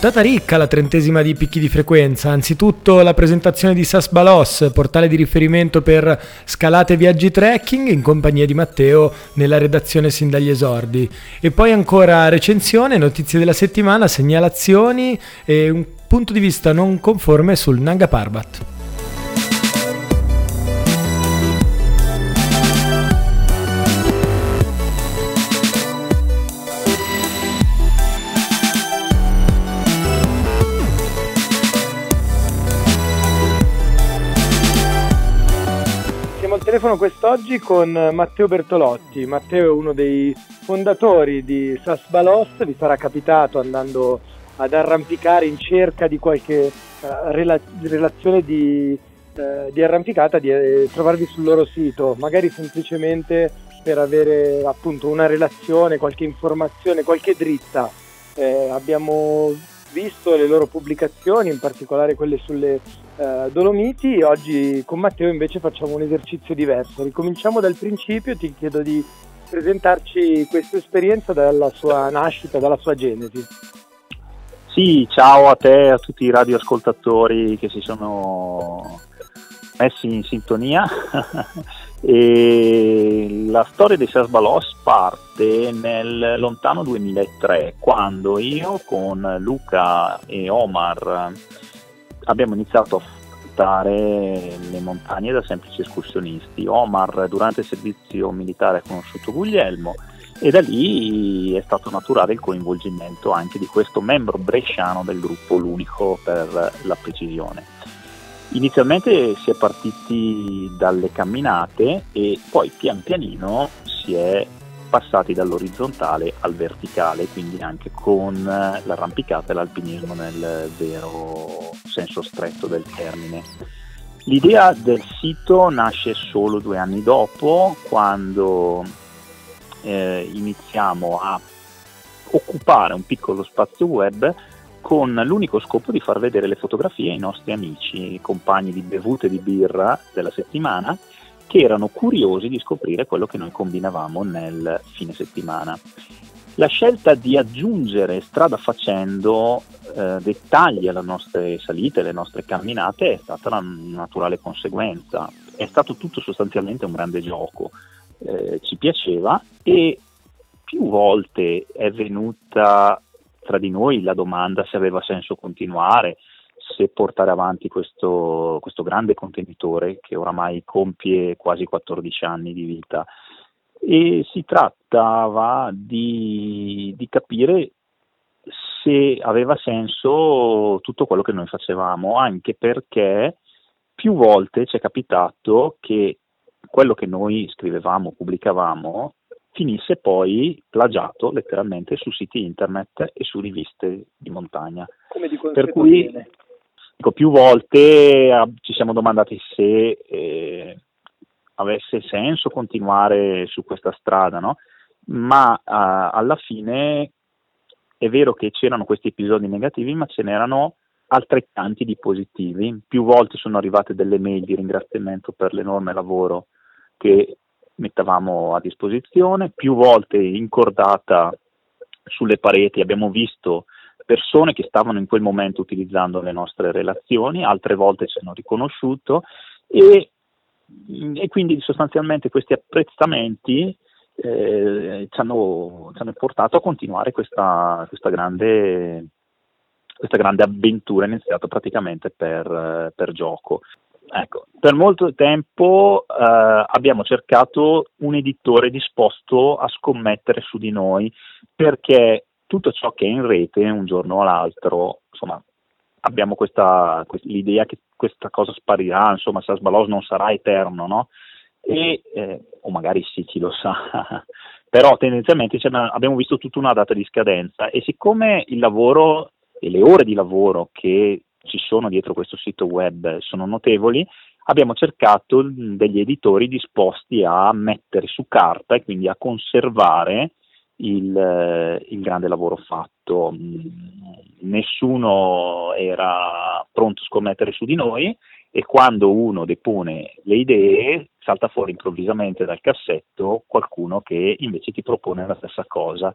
Puntata ricca la trentesima di picchi di frequenza, anzitutto la presentazione di Sas Balos, portale di riferimento per scalate viaggi trekking in compagnia di Matteo nella redazione sin dagli esordi e poi ancora recensione, notizie della settimana, segnalazioni e un punto di vista non conforme sul Nanga Parbat. Telefono quest'oggi con Matteo Bertolotti. Matteo è uno dei fondatori di SAS Balos, vi sarà capitato andando ad arrampicare in cerca di qualche uh, rela- relazione di, uh, di arrampicata, di uh, trovarvi sul loro sito, magari semplicemente per avere appunto una relazione, qualche informazione, qualche dritta. Eh, abbiamo visto le loro pubblicazioni, in particolare quelle sulle eh, Dolomiti. Oggi con Matteo invece facciamo un esercizio diverso. Ricominciamo dal principio, ti chiedo di presentarci questa esperienza dalla sua nascita, dalla sua genesi. Sì, ciao a te e a tutti i radioascoltatori che si sono messi in sintonia. e la storia di Sasbalos parte nel lontano 2003, quando io con Luca e Omar abbiamo iniziato a affrontare le montagne da semplici escursionisti. Omar durante il servizio militare ha conosciuto Guglielmo e da lì è stato naturale il coinvolgimento anche di questo membro bresciano del gruppo, l'unico per la precisione. Inizialmente si è partiti dalle camminate e poi pian pianino si è passati dall'orizzontale al verticale, quindi anche con l'arrampicata e l'alpinismo nel vero senso stretto del termine. L'idea del sito nasce solo due anni dopo, quando eh, iniziamo a occupare un piccolo spazio web con l'unico scopo di far vedere le fotografie ai nostri amici, compagni di bevute di birra della settimana che erano curiosi di scoprire quello che noi combinavamo nel fine settimana. La scelta di aggiungere strada facendo eh, dettagli alle nostre salite, alle nostre camminate è stata una naturale conseguenza. È stato tutto sostanzialmente un grande gioco, eh, ci piaceva e più volte è venuta tra di noi la domanda se aveva senso continuare, se portare avanti questo, questo grande contenitore che oramai compie quasi 14 anni di vita. E si trattava di, di capire se aveva senso tutto quello che noi facevamo, anche perché più volte ci è capitato che quello che noi scrivevamo, pubblicavamo, finisse poi plagiato letteralmente su siti internet e su riviste di montagna. Come di per cui Dico, più volte eh, ci siamo domandati se eh, avesse senso continuare su questa strada, no? ma eh, alla fine è vero che c'erano questi episodi negativi, ma ce n'erano altrettanti di positivi. Più volte sono arrivate delle mail di ringraziamento per l'enorme lavoro che mettavamo a disposizione, più volte incordata sulle pareti abbiamo visto persone che stavano in quel momento utilizzando le nostre relazioni, altre volte ci hanno riconosciuto e, e quindi sostanzialmente questi apprezzamenti eh, ci, hanno, ci, hanno, portato a continuare questa, questa, grande, questa grande, avventura iniziata praticamente per, per gioco. Ecco, per molto tempo eh, abbiamo cercato un editore disposto a scommettere su di noi perché tutto ciò che è in rete un giorno o l'altro, insomma, abbiamo questa, l'idea che questa cosa sparirà, insomma, Sasbalos non sarà eterno, no? E, eh, o magari sì, chi lo sa, però tendenzialmente abbiamo visto tutta una data di scadenza e siccome il lavoro e le ore di lavoro che ci sono dietro questo sito web sono notevoli, abbiamo cercato degli editori disposti a mettere su carta e quindi a conservare il, il grande lavoro fatto. Nessuno era pronto a scommettere su di noi e quando uno depone le idee salta fuori improvvisamente dal cassetto qualcuno che invece ti propone la stessa cosa.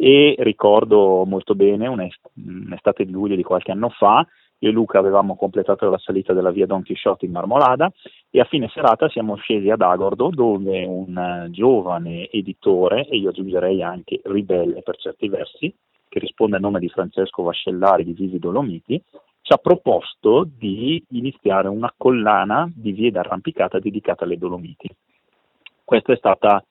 E ricordo molto bene un'estate di luglio di qualche anno fa, io e Luca avevamo completato la salita della via Don Chisciotte in Marmolada e a fine serata siamo scesi ad Agordo dove un giovane editore, e io aggiungerei anche ribelle per certi versi, che risponde al nome di Francesco Vascellari di Vivi Dolomiti, ci ha proposto di iniziare una collana di vie d'arrampicata dedicata alle Dolomiti. Questo è stato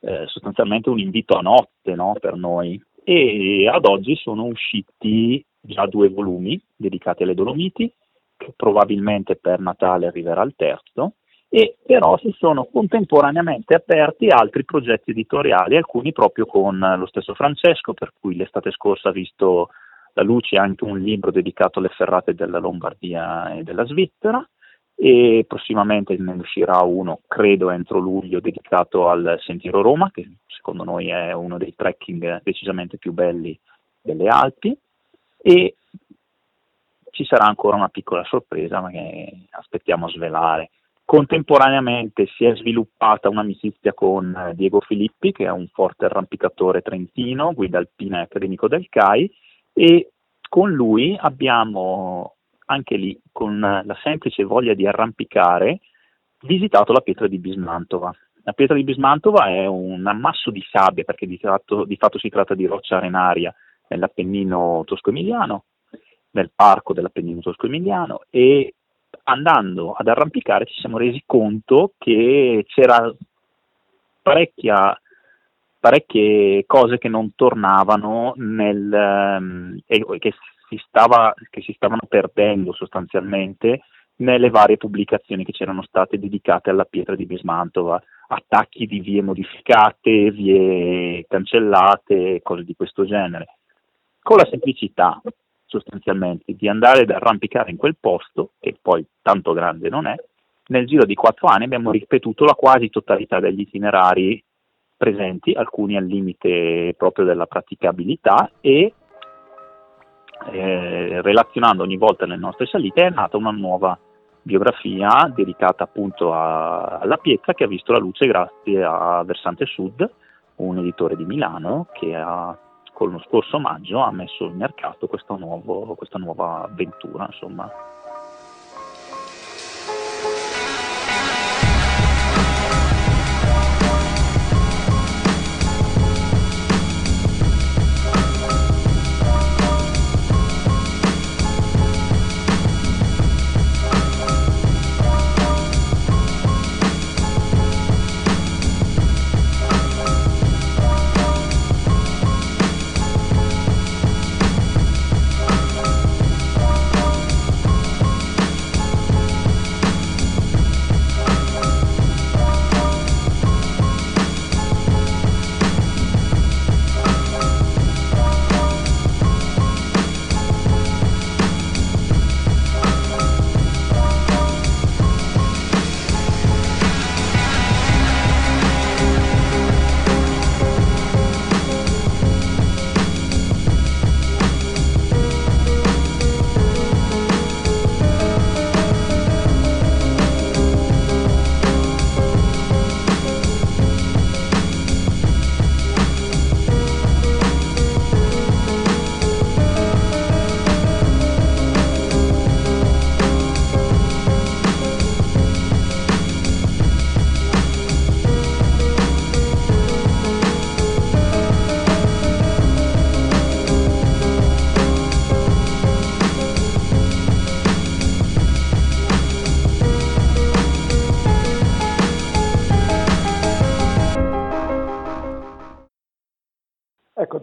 eh, sostanzialmente un invito a notte no, per noi e ad oggi sono usciti già due volumi dedicati alle Dolomiti, che probabilmente per Natale arriverà il terzo, e però si sono contemporaneamente aperti altri progetti editoriali, alcuni proprio con lo stesso Francesco, per cui l'estate scorsa ha visto la luce anche un libro dedicato alle ferrate della Lombardia e della Svizzera e prossimamente ne uscirà uno, credo entro luglio, dedicato al Sentiero Roma, che secondo noi è uno dei trekking decisamente più belli delle Alpi e ci sarà ancora una piccola sorpresa ma che aspettiamo a svelare. Contemporaneamente si è sviluppata un'amicizia con Diego Filippi, che è un forte arrampicatore trentino, guida alpina e accademico del CAI, e con lui abbiamo anche lì, con la semplice voglia di arrampicare, visitato la pietra di Bismantova. La pietra di Bismantova è un ammasso di sabbia, perché di fatto, di fatto si tratta di roccia arenaria nell'Appennino tosco-emiliano, nel parco dell'Appennino tosco-emiliano e andando ad arrampicare ci siamo resi conto che c'era parecchia parecchie cose che non tornavano nel, um, e che si, stava, che si stavano perdendo sostanzialmente nelle varie pubblicazioni che c'erano state dedicate alla pietra di Bismantova, attacchi di vie modificate, vie cancellate, cose di questo genere. Con la semplicità sostanzialmente di andare ad arrampicare in quel posto, che poi tanto grande non è, nel giro di quattro anni abbiamo ripetuto la quasi totalità degli itinerari presenti, alcuni al limite proprio della praticabilità e eh, relazionando ogni volta le nostre salite è nata una nuova biografia dedicata appunto a, alla pietra che ha visto la luce grazie a Versante Sud, un editore di Milano che ha, con lo scorso maggio ha messo in mercato nuovo, questa nuova avventura. Insomma.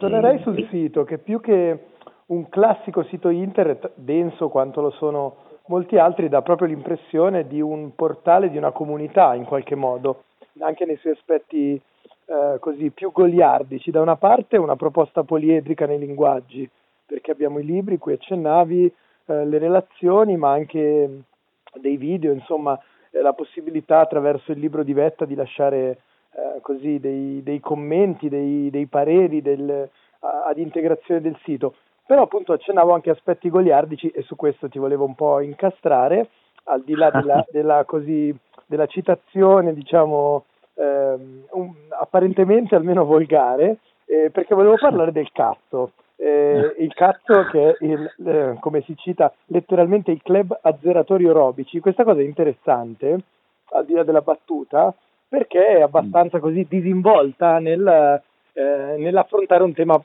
Tornerei sul sito che più che un classico sito internet, denso quanto lo sono molti altri, dà proprio l'impressione di un portale di una comunità in qualche modo, anche nei suoi aspetti eh, così più goliardici. Da una parte una proposta poliedrica nei linguaggi, perché abbiamo i libri cui accennavi, eh, le relazioni, ma anche dei video, insomma, eh, la possibilità attraverso il libro di Vetta di lasciare eh, così dei, dei, commenti, dei, dei pareri del, ad integrazione del sito. Però appunto accennavo anche aspetti goliardici e su questo ti volevo un po' incastrare, al di là della, della, così, della citazione, diciamo, ehm, un, apparentemente almeno volgare, eh, perché volevo parlare del cazzo. Eh, il cazzo che è, il, eh, come si cita letteralmente, il club azzeratori orobici. Questa cosa è interessante, al di là della battuta, perché è abbastanza così disinvolta nel, eh, nell'affrontare un tema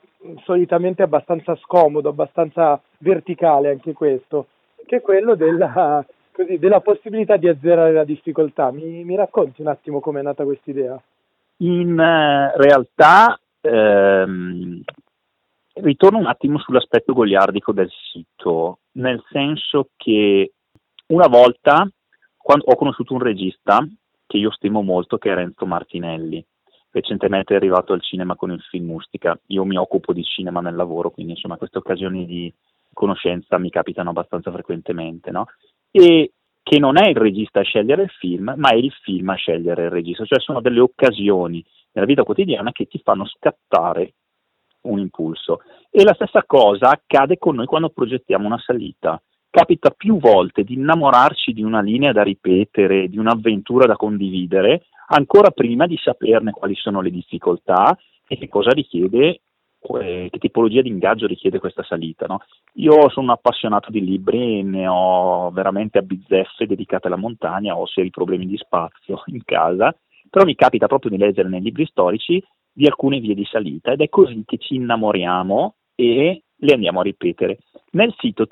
solitamente abbastanza scomodo, abbastanza verticale anche questo, che è quello della, così, della possibilità di azzerare la difficoltà. Mi, mi racconti un attimo com'è nata questa idea? In uh, realtà ehm, ritorno un attimo sull'aspetto goliardico del sito, nel senso che una volta quando ho conosciuto un regista che io stimo molto, che è Renzo Martinelli, recentemente è arrivato al cinema con il film Mustica. Io mi occupo di cinema nel lavoro, quindi insomma queste occasioni di conoscenza mi capitano abbastanza frequentemente, no? E che non è il regista a scegliere il film, ma è il film a scegliere il regista, cioè sono delle occasioni nella vita quotidiana che ti fanno scattare un impulso. E la stessa cosa accade con noi quando progettiamo una salita. Capita più volte di innamorarci di una linea da ripetere, di un'avventura da condividere, ancora prima di saperne quali sono le difficoltà e che cosa richiede, che tipologia di ingaggio richiede questa salita. No? Io sono un appassionato di libri, ne ho veramente a bizzeffe dedicate alla montagna, ho seri problemi di spazio in casa, però mi capita proprio di leggere nei libri storici di alcune vie di salita ed è così che ci innamoriamo e le andiamo a ripetere. Nel sito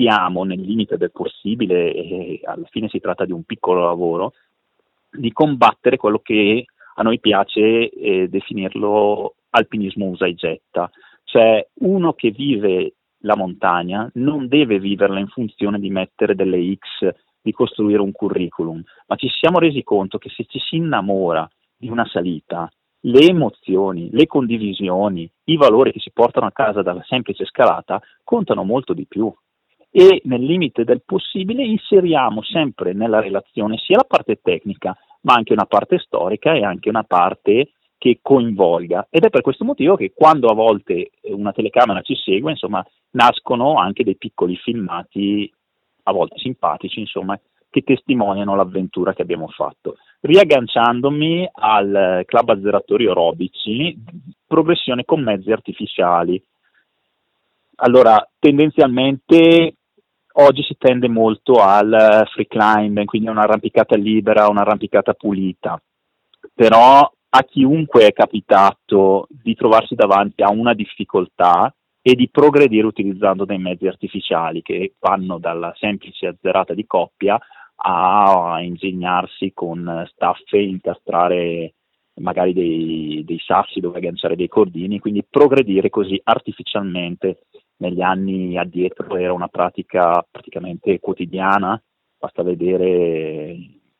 tentiamo, nel limite del possibile, e alla fine si tratta di un piccolo lavoro, di combattere quello che a noi piace eh, definirlo alpinismo usa e getta, cioè uno che vive la montagna non deve viverla in funzione di mettere delle X, di costruire un curriculum, ma ci siamo resi conto che se ci si innamora di una salita, le emozioni, le condivisioni, i valori che si portano a casa dalla semplice scalata contano molto di più e nel limite del possibile inseriamo sempre nella relazione sia la parte tecnica, ma anche una parte storica e anche una parte che coinvolga. Ed è per questo motivo che quando a volte una telecamera ci segue, insomma, nascono anche dei piccoli filmati, a volte simpatici, insomma, che testimoniano l'avventura che abbiamo fatto. Riagganciandomi al club azzeratori orobici, progressione con mezzi artificiali. Allora, tendenzialmente oggi si tende molto al eh, free climb, quindi un'arrampicata libera, un'arrampicata pulita, però a chiunque è capitato di trovarsi davanti a una difficoltà e di progredire utilizzando dei mezzi artificiali che vanno dalla semplice azzerata di coppia a ingegnarsi con staffe, incastrare magari dei, dei sassi dove agganciare dei cordini, quindi progredire così artificialmente negli anni addietro era una pratica praticamente quotidiana, basta vedere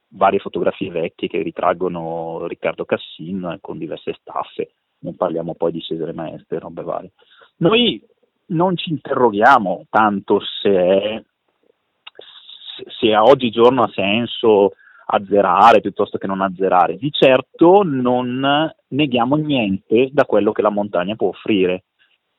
varie fotografie vecchie che ritraggono Riccardo Cassin con diverse staffe, non parliamo poi di Cesare Maestre, robe varie. Noi non ci interroghiamo tanto se, se a oggigiorno ha senso azzerare piuttosto che non azzerare. Di certo non neghiamo niente da quello che la montagna può offrire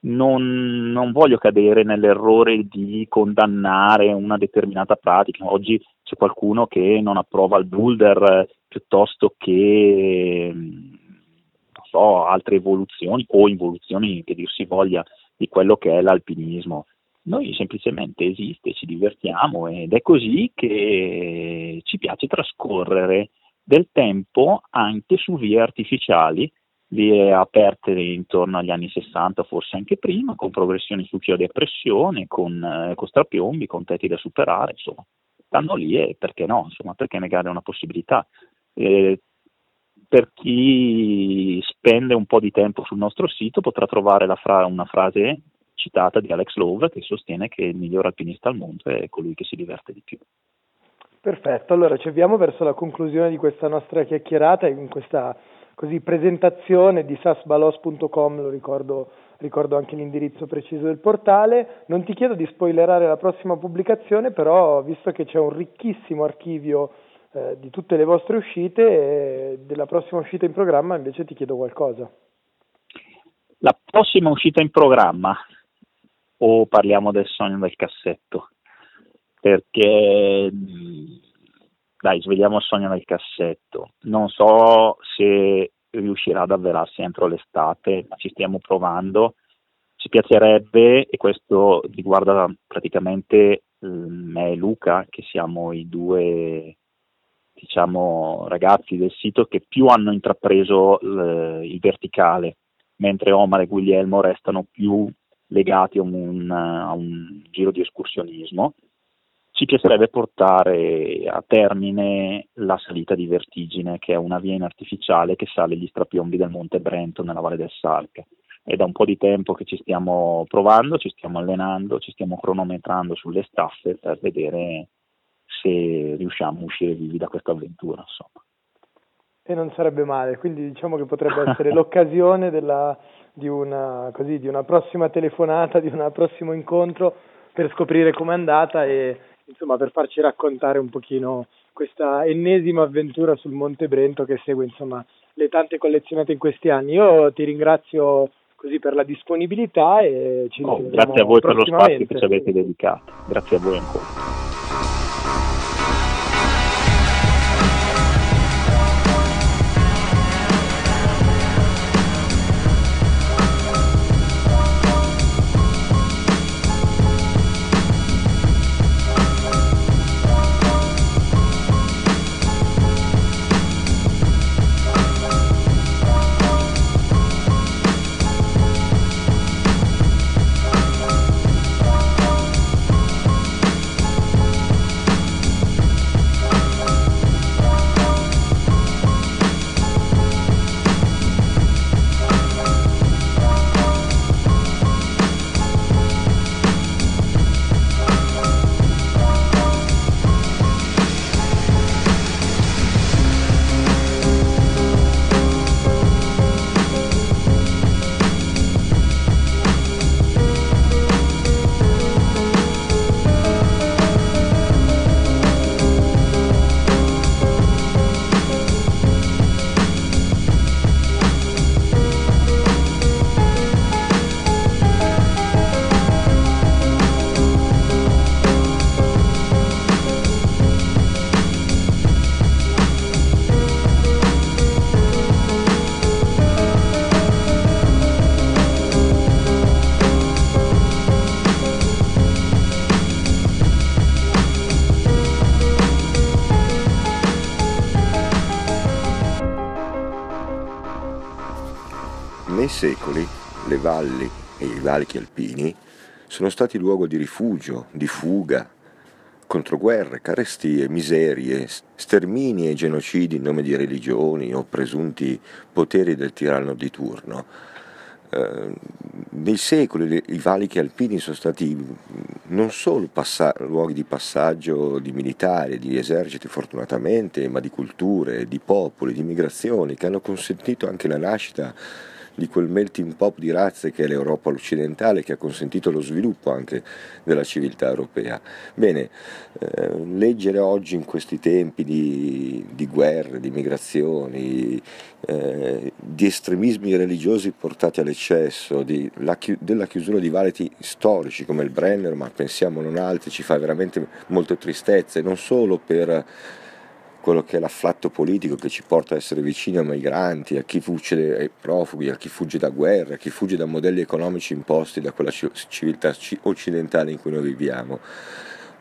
non, non, voglio cadere nell'errore di condannare una determinata pratica. Oggi c'è qualcuno che non approva il boulder piuttosto che non so, altre evoluzioni o involuzioni che dir si voglia di quello che è l'alpinismo. Noi semplicemente esiste, ci divertiamo ed è così che ci piace trascorrere del tempo anche su vie artificiali vie aperte intorno agli anni 60, forse anche prima, con progressioni su chiodi a pressione, con, eh, con strapiombi, con tetti da superare, insomma, stanno lì e perché no, insomma, perché negare una possibilità. Eh, per chi spende un po' di tempo sul nostro sito potrà trovare fra- una frase citata di Alex Love che sostiene che il miglior alpinista al mondo è colui che si diverte di più. Perfetto, allora ci avviamo verso la conclusione di questa nostra chiacchierata in questa così, presentazione di sasbalos.com, lo ricordo ricordo anche l'indirizzo preciso del portale. Non ti chiedo di spoilerare la prossima pubblicazione, però visto che c'è un ricchissimo archivio eh, di tutte le vostre uscite e della prossima uscita in programma invece ti chiedo qualcosa. La prossima uscita in programma o parliamo del sogno del cassetto? Perché dai, svegliamo il sogno del cassetto. Non so se riuscirà ad avverarsi entro l'estate, ma ci stiamo provando. Ci piacerebbe, e questo riguarda praticamente me e Luca, che siamo i due diciamo, ragazzi del sito che più hanno intrapreso l- il verticale, mentre Omar e Guglielmo restano più legati a un, a un giro di escursionismo ci piacerebbe portare a termine la salita di Vertigine, che è una via artificiale che sale gli strapiombi del Monte Brento nella Valle del Salca. È da un po' di tempo che ci stiamo provando, ci stiamo allenando, ci stiamo cronometrando sulle staffe per vedere se riusciamo a uscire vivi da questa avventura. Insomma. E non sarebbe male, quindi diciamo che potrebbe essere l'occasione della, di, una, così, di una prossima telefonata, di un prossimo incontro per scoprire com'è andata e insomma, per farci raccontare un pochino questa ennesima avventura sul Monte Brento che segue insomma, le tante collezionate in questi anni. Io ti ringrazio così per la disponibilità e ci oh, Grazie a voi per lo spazio che ci avete dedicato. Grazie a voi ancora. Valli e i valichi alpini sono stati luogo di rifugio, di fuga, contro guerre, carestie, miserie, stermini e genocidi in nome di religioni o presunti poteri del tiranno di turno. Eh, nei secoli i valichi alpini sono stati non solo passa- luoghi di passaggio di militari, di eserciti fortunatamente, ma di culture, di popoli, di migrazioni che hanno consentito anche la nascita di quel melting pot di razze che è l'Europa occidentale che ha consentito lo sviluppo anche della civiltà europea. Bene, eh, leggere oggi in questi tempi di, di guerre, di migrazioni, eh, di estremismi religiosi portati all'eccesso, di, la, della chiusura di valeti storici come il Brenner, ma pensiamo non altri, ci fa veramente molte tristezze, non solo per quello che è l'afflatto politico che ci porta a essere vicini ai migranti, a chi fugge ai profughi, a chi fugge da guerre, a chi fugge da modelli economici imposti da quella civiltà occidentale in cui noi viviamo,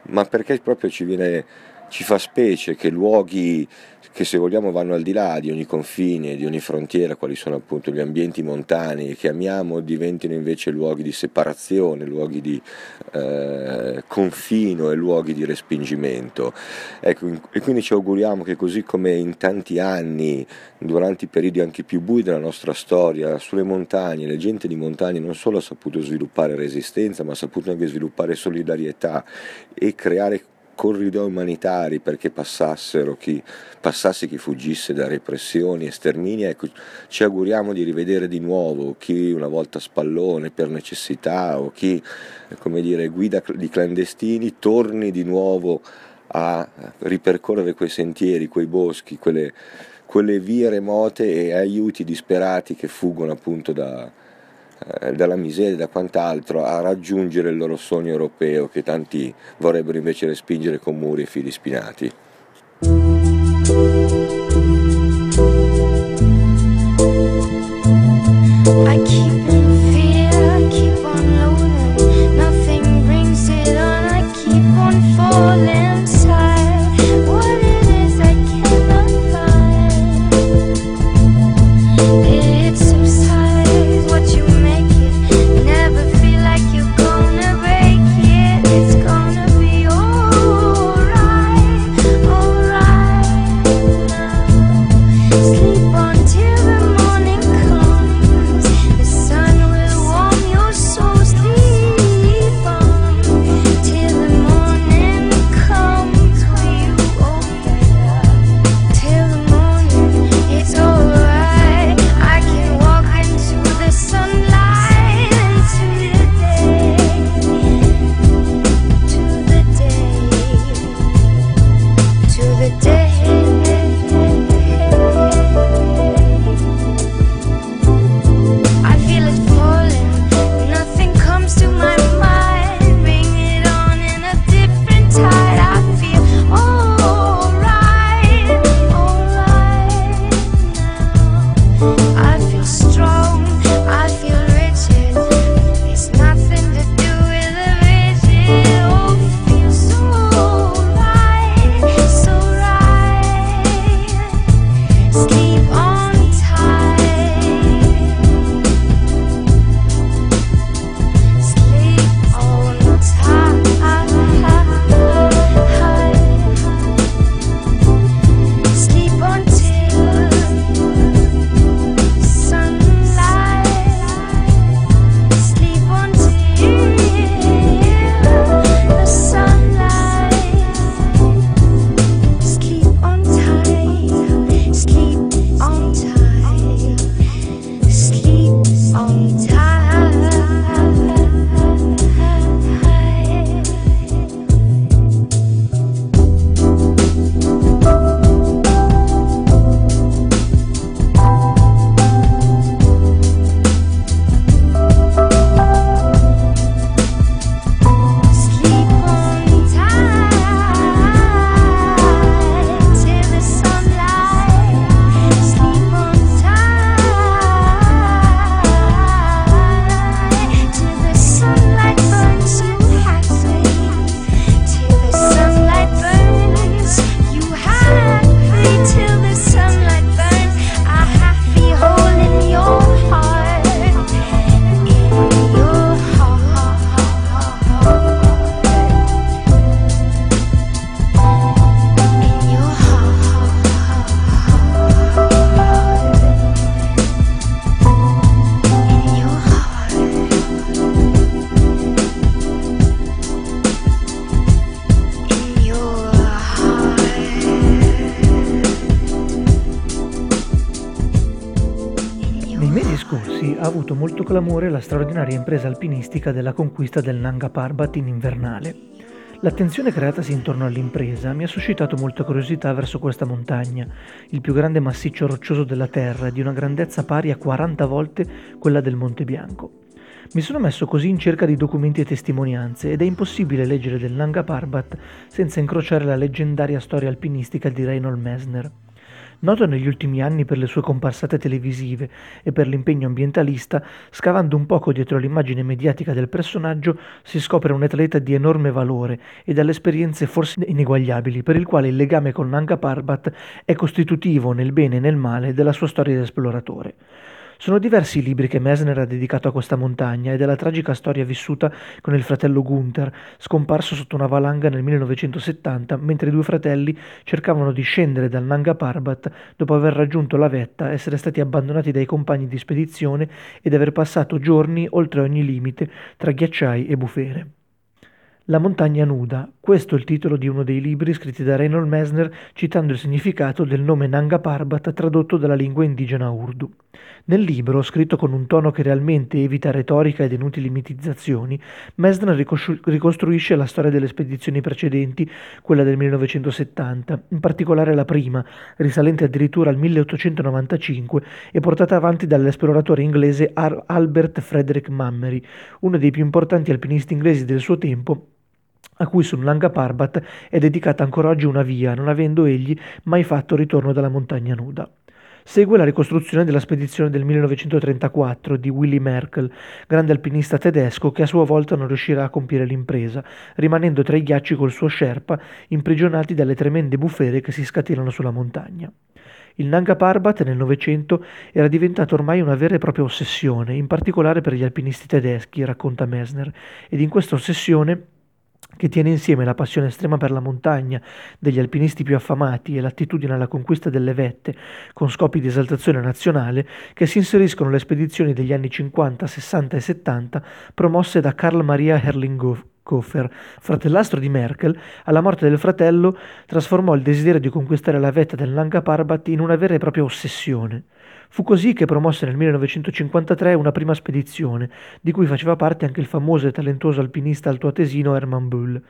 ma perché proprio ci, viene, ci fa specie che luoghi che se vogliamo vanno al di là di ogni confine, di ogni frontiera, quali sono appunto gli ambienti montani che amiamo, diventino invece luoghi di separazione, luoghi di eh, confino e luoghi di respingimento. Ecco, e quindi ci auguriamo che così come in tanti anni, durante i periodi anche più bui della nostra storia, sulle montagne, la gente di montagna non solo ha saputo sviluppare resistenza, ma ha saputo anche sviluppare solidarietà e creare corridoi umanitari perché passassero chi, passasse chi fuggisse da repressioni e stermini, ecco, ci auguriamo di rivedere di nuovo chi una volta spallone per necessità o chi dire, guida di clandestini torni di nuovo a ripercorrere quei sentieri, quei boschi, quelle, quelle vie remote e aiuti disperati che fuggono appunto da, dalla miseria e da quant'altro a raggiungere il loro sogno europeo che tanti vorrebbero invece respingere con muri e fili spinati. Clamore la straordinaria impresa alpinistica della conquista del Nanga Parbat in invernale. L'attenzione creatasi intorno all'impresa mi ha suscitato molta curiosità verso questa montagna, il più grande massiccio roccioso della Terra, di una grandezza pari a 40 volte quella del Monte Bianco. Mi sono messo così in cerca di documenti e testimonianze ed è impossibile leggere del Nanga Parbat senza incrociare la leggendaria storia alpinistica di Reinhold Messner. Noto negli ultimi anni per le sue comparsate televisive e per l'impegno ambientalista, scavando un poco dietro l'immagine mediatica del personaggio si scopre un atleta di enorme valore e dalle esperienze forse ineguagliabili, per il quale il legame con Nanga Parbat è costitutivo nel bene e nel male della sua storia di esploratore. Sono diversi i libri che Messner ha dedicato a questa montagna e della tragica storia vissuta con il fratello Gunther, scomparso sotto una valanga nel 1970 mentre i due fratelli cercavano di scendere dal Nanga Parbat dopo aver raggiunto la vetta, essere stati abbandonati dai compagni di spedizione ed aver passato giorni oltre ogni limite tra ghiacciai e bufere. La montagna nuda, questo è il titolo di uno dei libri scritti da Reynold Messner citando il significato del nome Nanga Parbat tradotto dalla lingua indigena Urdu. Nel libro, scritto con un tono che realmente evita retorica ed inutili mitizzazioni, Messner ricostruisce la storia delle spedizioni precedenti, quella del 1970, in particolare la prima, risalente addirittura al 1895 e portata avanti dall'esploratore inglese Albert Frederick Mammery, uno dei più importanti alpinisti inglesi del suo tempo a cui sul Nanga Parbat è dedicata ancora oggi una via, non avendo egli mai fatto ritorno dalla montagna nuda. Segue la ricostruzione della spedizione del 1934 di Willy Merkel, grande alpinista tedesco che a sua volta non riuscirà a compiere l'impresa, rimanendo tra i ghiacci col suo Sherpa, imprigionati dalle tremende bufere che si scatenano sulla montagna. Il Nanga Parbat nel Novecento era diventato ormai una vera e propria ossessione, in particolare per gli alpinisti tedeschi, racconta Messner, ed in questa ossessione che tiene insieme la passione estrema per la montagna degli alpinisti più affamati e l'attitudine alla conquista delle vette con scopi di esaltazione nazionale, che si inseriscono nelle spedizioni degli anni 50, 60 e 70 promosse da Karl Maria Herlinghofer, fratellastro di Merkel, alla morte del fratello trasformò il desiderio di conquistare la vetta del Nanga Parbat in una vera e propria ossessione. Fu così che promosse nel 1953 una prima spedizione, di cui faceva parte anche il famoso e talentuoso alpinista altoatesino Hermann Bull.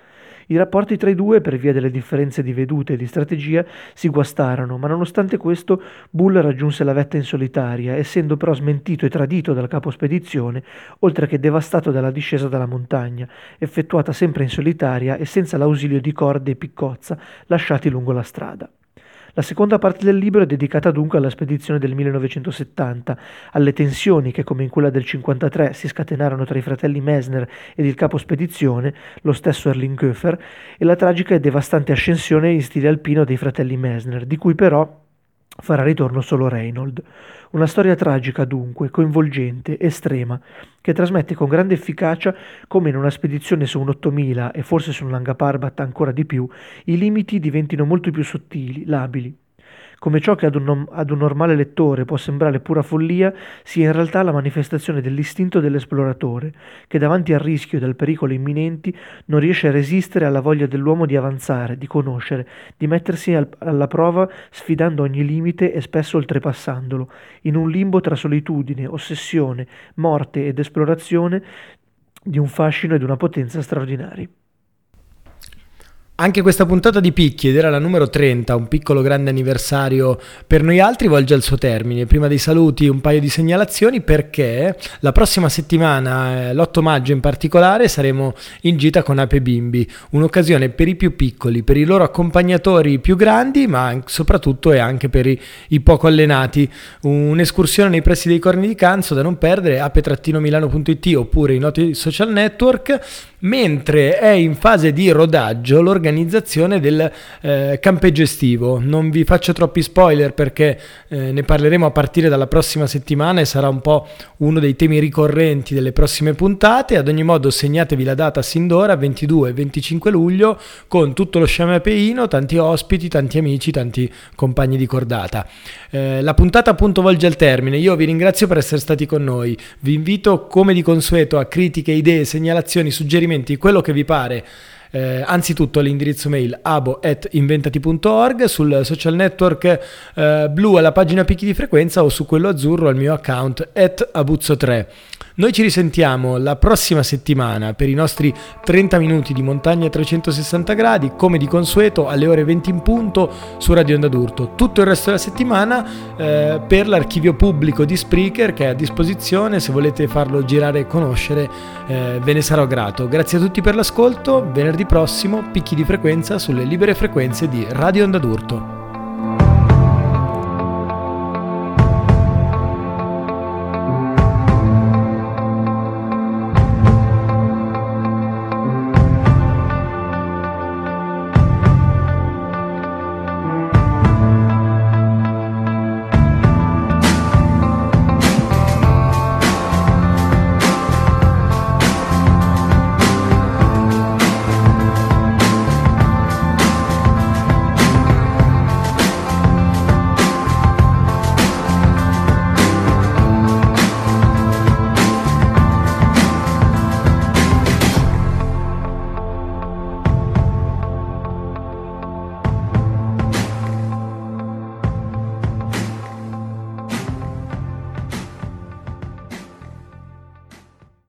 I rapporti tra i due, per via delle differenze di vedute e di strategia, si guastarono, ma nonostante questo Bull raggiunse la vetta in solitaria, essendo però smentito e tradito dal capo spedizione, oltre che devastato dalla discesa dalla montagna, effettuata sempre in solitaria e senza l'ausilio di corde e piccozza lasciati lungo la strada. La seconda parte del libro è dedicata dunque alla spedizione del 1970, alle tensioni che, come in quella del 1953, si scatenarono tra i fratelli Messner ed il capo spedizione, lo stesso Erlinghofer, e la tragica e devastante ascensione in stile alpino dei fratelli Messner, di cui però farà ritorno solo Reynold. Una storia tragica dunque, coinvolgente, estrema, che trasmette con grande efficacia come in una spedizione su un 8000 e forse su un Nanga Parbat ancora di più, i limiti diventino molto più sottili, labili, come ciò che ad un, ad un, normale lettore può sembrare pura follia, sia in realtà la manifestazione dell'istinto dell'esploratore, che davanti al rischio e al pericolo imminenti non riesce a resistere alla voglia dell'uomo di avanzare, di conoscere, di mettersi al, alla prova sfidando ogni limite e spesso oltrepassandolo, in un limbo tra solitudine, ossessione, morte ed esplorazione di un fascino ed una potenza straordinari. Anche questa puntata di Picchi, ed era la numero 30, un piccolo grande anniversario per noi altri, volge al suo termine. Prima dei saluti un paio di segnalazioni perché la prossima settimana, eh, l'8 maggio in particolare, saremo in gita con Ape Bimbi, un'occasione per i più piccoli, per i loro accompagnatori più grandi, ma soprattutto e anche per i, i poco allenati. Un'escursione nei pressi dei Corni di Canzo da non perdere, ape-milano.it oppure i noti social network mentre è in fase di rodaggio l'organizzazione del eh, campeggio estivo. Non vi faccio troppi spoiler perché eh, ne parleremo a partire dalla prossima settimana e sarà un po' uno dei temi ricorrenti delle prossime puntate. Ad ogni modo segnatevi la data sin d'ora, 22 e 25 luglio, con tutto lo sciame apeino, tanti ospiti, tanti amici, tanti compagni di cordata. Eh, la puntata appunto volge al termine, io vi ringrazio per essere stati con noi, vi invito come di consueto a critiche, idee, segnalazioni, suggerimenti, quello che vi pare. Eh, anzitutto all'indirizzo mail abo.inventati.org, sul social network eh, blu alla pagina picchi di frequenza o su quello azzurro al mio account at abuzzo3. Noi ci risentiamo la prossima settimana per i nostri 30 minuti di montagna 360 gradi, come di consueto alle ore 20 in punto su Radio Onda d'Urto. Tutto il resto della settimana eh, per l'archivio pubblico di Spreaker che è a disposizione, se volete farlo girare e conoscere eh, ve ne sarò grato. Grazie a tutti per l'ascolto, venerdì prossimo picchi di frequenza sulle libere frequenze di Radio Onda d'Urto.